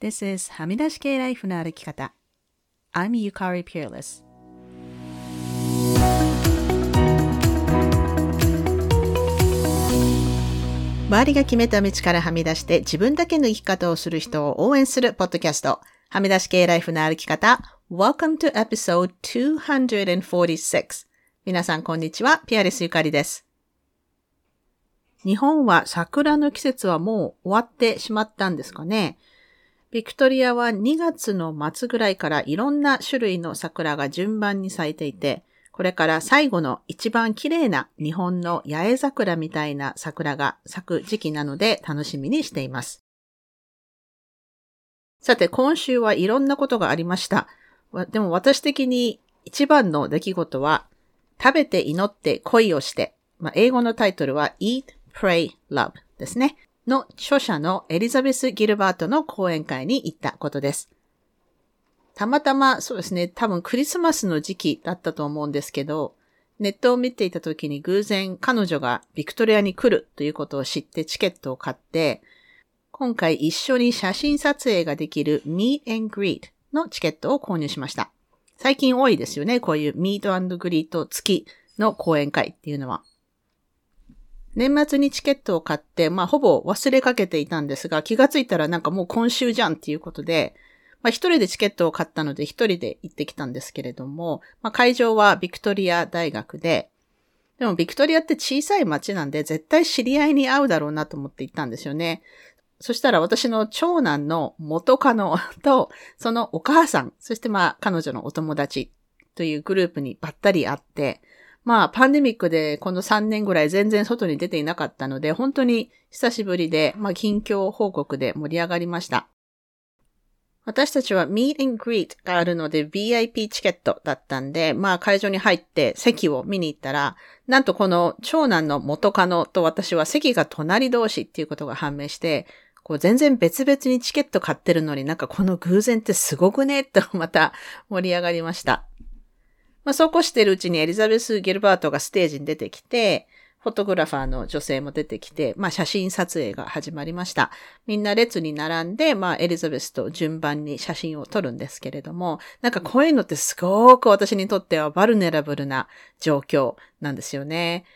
This is はみ出し系ライフの歩き方。I'm Yukari Peerless. 周りが決めた道からはみ出して自分だけの生き方をする人を応援するポッドキャスト。はみ出し系ライフの歩き方。Welcome to episode 246. 皆さんこんにちは。ピアレスゆかりです。日本は桜の季節はもう終わってしまったんですかね。ビクトリアは2月の末ぐらいからいろんな種類の桜が順番に咲いていて、これから最後の一番綺麗な日本の八重桜みたいな桜が咲く時期なので楽しみにしています。さて、今週はいろんなことがありました。でも私的に一番の出来事は、食べて祈って恋をして、まあ、英語のタイトルは Eat, Pray, Love ですね。の著者のエリザベス・ギルバートの講演会に行ったことです。たまたま、そうですね、多分クリスマスの時期だったと思うんですけど、ネットを見ていた時に偶然彼女がビクトリアに来るということを知ってチケットを買って、今回一緒に写真撮影ができる Meet and Greet のチケットを購入しました。最近多いですよね、こういう Meet and Greet 付きの講演会っていうのは。年末にチケットを買って、まあほぼ忘れかけていたんですが、気がついたらなんかもう今週じゃんっていうことで、まあ一人でチケットを買ったので一人で行ってきたんですけれども、まあ会場はビクトリア大学で、でもビクトリアって小さい町なんで絶対知り合いに会うだろうなと思って行ったんですよね。そしたら私の長男の元カノ とそのお母さん、そしてまあ彼女のお友達というグループにばったり会って、まあパンデミックでこの3年ぐらい全然外に出ていなかったので、本当に久しぶりで、まあ近況報告で盛り上がりました。私たちは Meet and Greet があるので VIP チケットだったんで、まあ会場に入って席を見に行ったら、なんとこの長男の元カノと私は席が隣同士っていうことが判明して、こう全然別々にチケット買ってるのになんかこの偶然ってすごくね？とまた盛り上がりました。まあそうこうしてるうちにエリザベス・ギルバートがステージに出てきて、フォトグラファーの女性も出てきて、まあ写真撮影が始まりました。みんな列に並んで、まあエリザベスと順番に写真を撮るんですけれども、なんかこういうのってすごく私にとってはバルネラブルな状況なんですよね。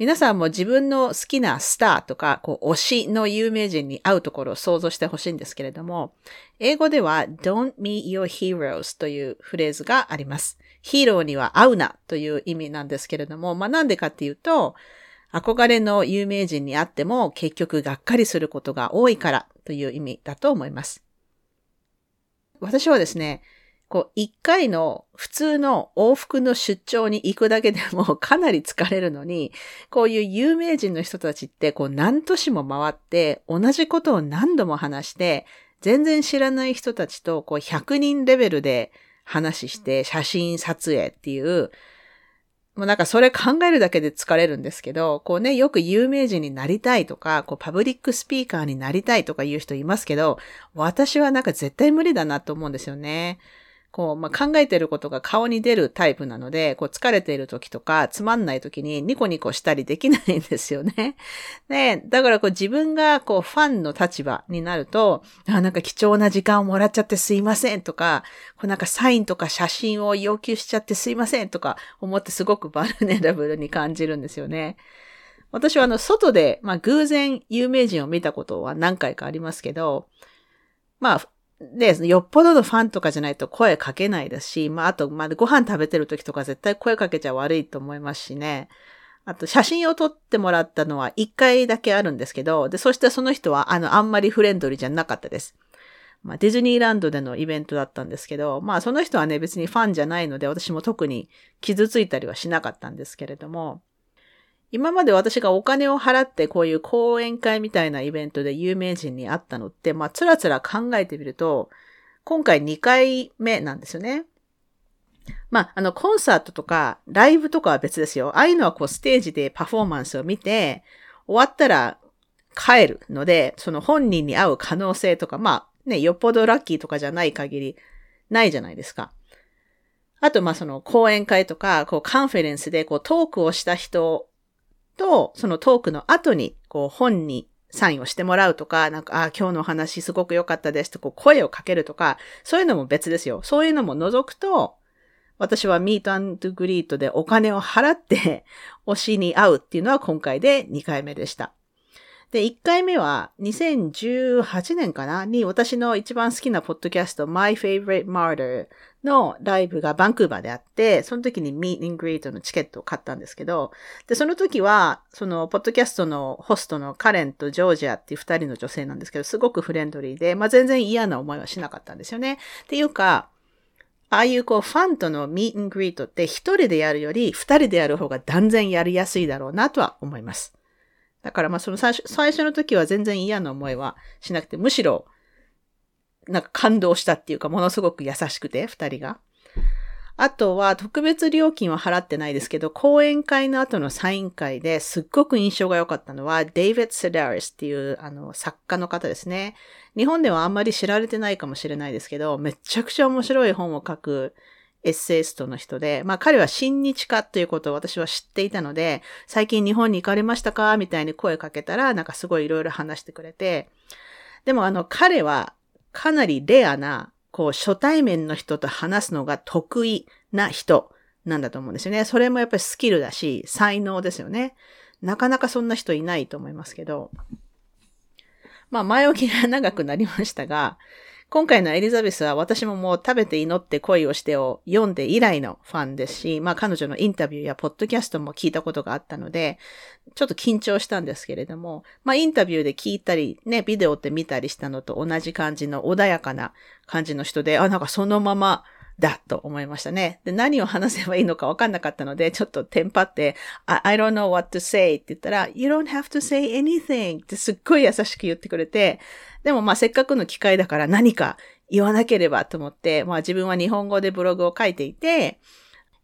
皆さんも自分の好きなスターとか、こう、推しの有名人に会うところを想像してほしいんですけれども、英語では don't meet your heroes というフレーズがあります。ヒーローには会うなという意味なんですけれども、まあなんでかっていうと、憧れの有名人に会っても結局がっかりすることが多いからという意味だと思います。私はですね、こう、一回の普通の往復の出張に行くだけでもかなり疲れるのに、こういう有名人の人たちってこう何都市も回って同じことを何度も話して、全然知らない人たちとこう100人レベルで話して写真撮影っていう、もうなんかそれ考えるだけで疲れるんですけど、こうね、よく有名人になりたいとか、こうパブリックスピーカーになりたいとか言う人いますけど、私はなんか絶対無理だなと思うんですよね。こう、まあ、考えてることが顔に出るタイプなので、こう疲れている時とか、つまんない時にニコニコしたりできないんですよね。で、だからこう自分がこうファンの立場になると、あ、なんか貴重な時間をもらっちゃってすいませんとか、こうなんかサインとか写真を要求しちゃってすいませんとか思ってすごくバルネラブルに感じるんですよね。私はあの、外で、まあ偶然有名人を見たことは何回かありますけど、まあ、で、よっぽどのファンとかじゃないと声かけないですし、まあ、あと、まあ、ご飯食べてる時とか絶対声かけちゃ悪いと思いますしね。あと、写真を撮ってもらったのは一回だけあるんですけど、で、そしてその人は、あの、あんまりフレンドリーじゃなかったです。まあ、ディズニーランドでのイベントだったんですけど、まあ、その人はね、別にファンじゃないので、私も特に傷ついたりはしなかったんですけれども、今まで私がお金を払ってこういう講演会みたいなイベントで有名人に会ったのって、まあ、つらつら考えてみると、今回2回目なんですよね。まあ、あの、コンサートとか、ライブとかは別ですよ。ああいうのはこう、ステージでパフォーマンスを見て、終わったら帰るので、その本人に会う可能性とか、まあ、ね、よっぽどラッキーとかじゃない限り、ないじゃないですか。あと、まあ、その講演会とか、こう、カンフェレンスで、こう、トークをした人と、そのトークの後に、こう、本にサインをしてもらうとか、なんか、あ、今日のお話すごく良かったですとこう声をかけるとか、そういうのも別ですよ。そういうのも除くと、私はミートアンドグリートでお金を払って推しに会うっていうのは今回で2回目でした。で、1回目は2018年かな？に私の一番好きなポッドキャスト My Favorite Martyr のライブがバンクーバーであって、その時に Meet and Greet のチケットを買ったんですけど、で、その時は、その、ポッドキャストのホストのカレンとジョージアっていう二人の女性なんですけど、すごくフレンドリーで、まあ、全然嫌な思いはしなかったんですよね。っていうか、ああいうこうファンとのミートングリートって一人でやるより二人でやる方が断然やりやすいだろうなとは思います。だからまあその最初最初の時は全然嫌な思いはしなくて、むしろなんか感動したっていうか、ものすごく優しくて、二人が。あとは、特別料金は払ってないですけど、講演会の後のサイン会ですっごく印象が良かったのは、デイビッド・セダリスっていう、あの、作家の方ですね。日本ではあんまり知られてないかもしれないですけど、めちゃくちゃ面白い本を書くエッセイストの人で、まあ彼は親日家ということを私は知っていたので、最近日本に行かれましたか？みたいに声かけたら、なんかすごいいろいろ話してくれて、でもあの彼はかなりレアな、こう、初対面の人と話すのが得意な人なんだと思うんですよね。それもやっぱりスキルだし、才能ですよね。なかなかそんな人いないと思いますけど。まあ、前置きが長くなりましたが、今回のエリザベスは私ももう食べて祈って恋をしてを読んで以来のファンですし、まあ彼女のインタビューやポッドキャストも聞いたことがあったので、ちょっと緊張したんですけれども、まあインタビューで聞いたり、ね、ビデオって見たりしたのと同じ感じの穏やかな感じの人で、あ、なんかそのままだと思いましたね。で、何を話せばいいのか分かんなかったので、ちょっとテンパって、I, I don't know what to say って言ったら、You don't have to say anything ってすっごい優しく言ってくれて、でもまあせっかくの機会だから何か言わなければと思って、まあ自分は日本語でブログを書いていて、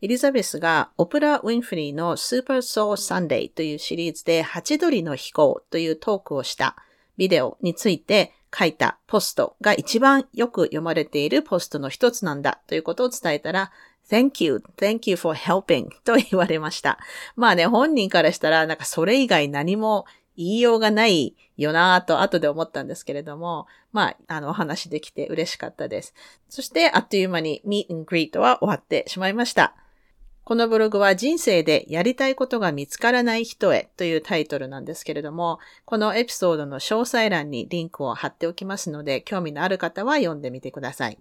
エリザベスがオプラ・ウィンフリーの Super Soul Sunday というシリーズでハチドリの飛行というトークをしたビデオについて書いたポストが一番よく読まれているポストの一つなんだということを伝えたら、Thank you, thank you for helping と言われました。まあね、本人からしたらなんかそれ以外何も言いようがないよなぁと後で思ったんですけれども、まあ、あの、お話できて嬉しかったです。そして、あっという間に Meet and Greet は終わってしまいました。このブログは人生でやりたいことが見つからない人へというタイトルなんですけれども、このエピソードの詳細欄にリンクを貼っておきますので、興味のある方は読んでみてください。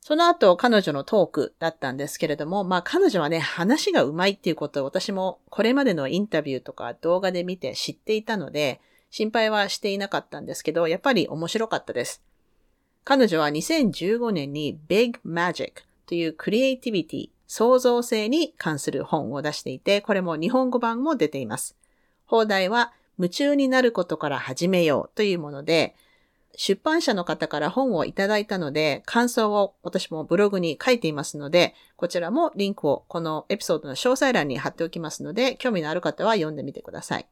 その後、彼女のトークだったんですけれども、まあ彼女はね、話が上手いっていうことを私もこれまでのインタビューとか動画で見て知っていたので、心配はしていなかったんですけど、やっぱり面白かったです。彼女は2015年に Big Magic というクリエイティビティ、創造性に関する本を出していて、これも日本語版も出ています。放題は夢中になることから始めようというもので、出版社の方から本をいただいたので、感想を私もブログに書いていますので、こちらもリンクをこのエピソードの詳細欄に貼っておきますので、興味のある方は読んでみてください。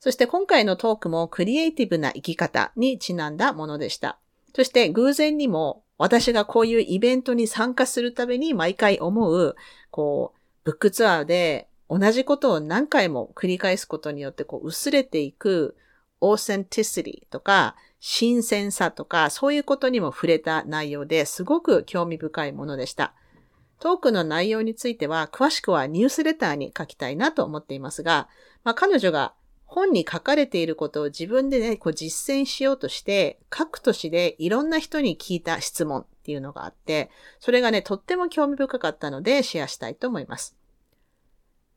そして今回のトークもクリエイティブな生き方にちなんだものでした。そして偶然にも私がこういうイベントに参加するたびに毎回思う、こう、ブックツアーで同じことを何回も繰り返すことによってこう薄れていくオーセンティシティとか新鮮さとかそういうことにも触れた内容ですごく興味深いものでした。トークの内容については詳しくはニュースレターに書きたいなと思っていますが、まあ、彼女が本に書かれていることを自分でね、こう実践しようとして、各都市でいろんな人に聞いた質問っていうのがあって、それがね、とっても興味深かったのでシェアしたいと思います。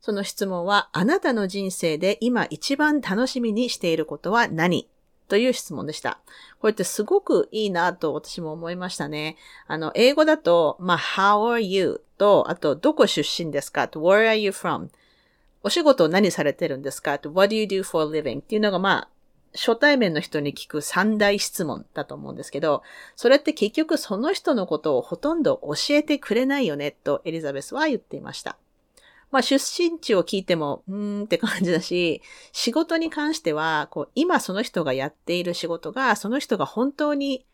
その質問は、あなたの人生で今一番楽しみにしていることは何？という質問でした。これってすごくいいなと私も思いましたね。あの、英語だと、まあ、how are you? と、あと、どこ出身ですか？と、where are you from? お仕事何されてるんですか？と、what do you do for a living? っていうのがまあ、初対面の人に聞く三大質問だと思うんですけど、それって結局その人のことをほとんど教えてくれないよね、とエリザベスは言っていました。まあ出身地を聞いても、うーんって感じだし、仕事に関しては、こう、今その人がやっている仕事が、その人が本当に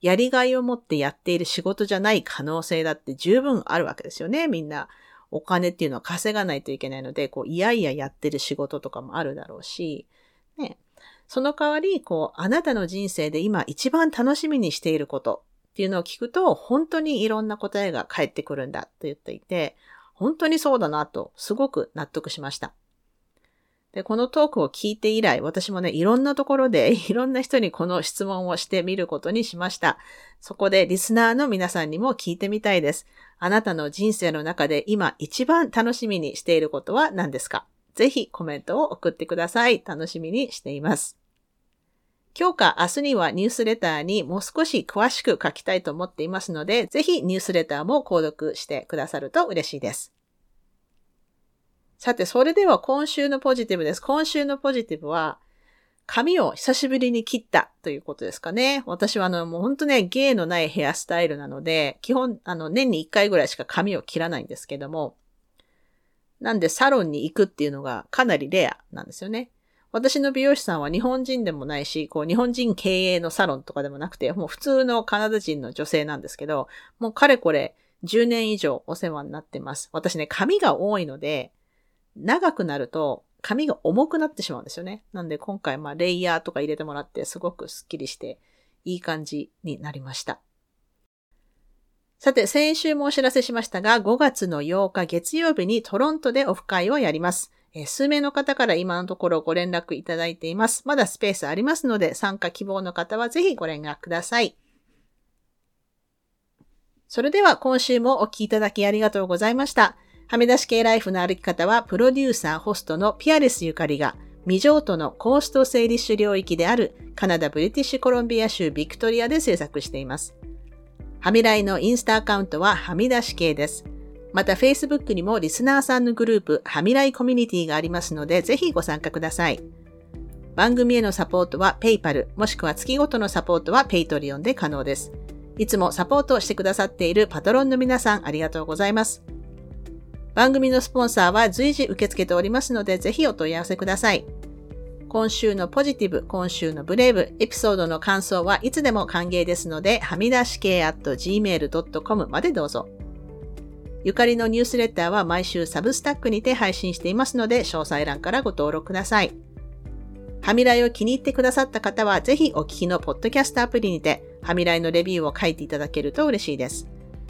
やりがいを持ってやっている仕事じゃない可能性だって十分あるわけですよね、みんな。お金っていうのは稼がないといけないので、こう、いやいややってる仕事とかもあるだろうし、ね。その代わり、こう、あなたの人生で今一番楽しみにしていることっていうのを聞くと、本当にいろんな答えが返ってくるんだと言っていて、本当にそうだなと、すごく納得しました。で、このトークを聞いて以来、私もね、いろんなところで いろんな人にこの質問をしてみることにしました。そこでリスナーの皆さんにも聞いてみたいです。あなたの人生の中で今一番楽しみにしていることは何ですか？ぜひコメントを送ってください。楽しみにしています。今日か明日にはニュースレターにもう少し詳しく書きたいと思っていますので、ぜひニュースレターも購読してくださると嬉しいです。さて、それでは今週のポジティブです。今週のポジティブは、髪を久しぶりに切ったということですかね。私はあの、もう本当ね、芸のないヘアスタイルなので、基本、あの、年に1回ぐらいしか髪を切らないんですけども、なんでサロンに行くっていうのがかなりレアなんですよね。私の美容師さんは日本人でもないし、こう日本人経営のサロンとかでもなくて、もう普通のカナダ人の女性なんですけど、もうかれこれ10年以上お世話になってます。私ね、髪が多いので、長くなると髪が重くなってしまうんですよね。なんで今回まあレイヤーとか入れてもらってすごくスッキリしていい感じになりました。さて、先週もお知らせしましたが、5月の8日月曜日にトロントでオフ会をやります。数名の方から今のところご連絡いただいています。まだスペースありますので、参加希望の方はぜひご連絡ください。それでは今週もお聴きいただきありがとうございました。はみ出し系ライフの歩き方は、プロデューサー、ホストのピアレスゆかりが、未譲渡のコースト整理種領域であるカナダ・ブリティッシュコロンビア州ビクトリアで制作しています。はみらいのインスタアカウントははみ出し系です。また Facebook にもリスナーさんのグループ、はみらいコミュニティがありますので、ぜひご参加ください。番組へのサポートは PayPal、もしくは月ごとのサポートは Patreon で可能です。いつもサポートをしてくださっているパトロンの皆さんありがとうございます。番組のスポンサーは随時受け付けておりますので、ぜひお問い合わせください。今週のポジティブ、今週のブレイブ、エピソードの感想はいつでも歓迎ですので、はみ出し系 at gmail.com までどうぞ。ゆかりのニュースレターは毎週サブスタックにて配信していますので、詳細欄からご登録ください。はみらいを気に入ってくださった方は、ぜひお聞きのポッドキャストアプリにて、はみらいのレビューを書いていただけると嬉しいです。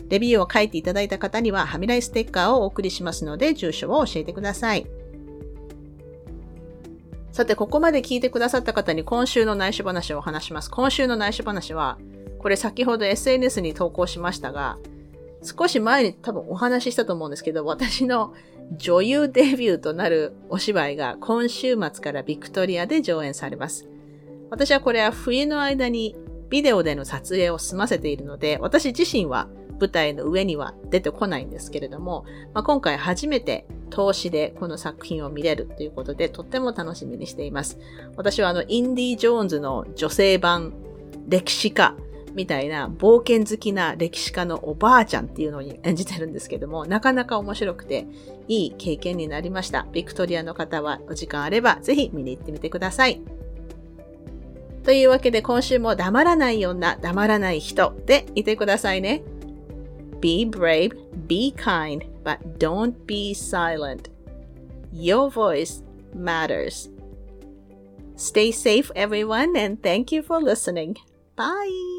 レビューを書いていただいた方には、はみらいステッカーをお送りしますので、住所を教えてください。さて、ここまで聞いてくださった方に今週の内緒話をお話します。今週の内緒話は、これ先ほど SNS に投稿しましたが、少し前に多分お話ししたと思うんですけど、私の女優デビューとなるお芝居が今週末からビクトリアで上演されます。私はこれは冬の間にビデオでの撮影を済ませているので、私自身は舞台の上には出てこないんですけれども、まあ、今回初めて投資でこの作品を見れるということで、とっても楽しみにしています。私はあの、インディ・ジョーンズの女性版歴史家みたいな冒険好きな歴史家のおばあちゃんっていうのに演じてるんですけども、なかなか面白くていい経験になりました。ビクトリアの方はお時間あればぜひ見に行ってみてください。というわけで今週も黙らない女、黙らない人でいてくださいね。Be brave, be kind, but don't be silent. Your voice matters. Stay safe, everyone, and thank you for listening. Bye.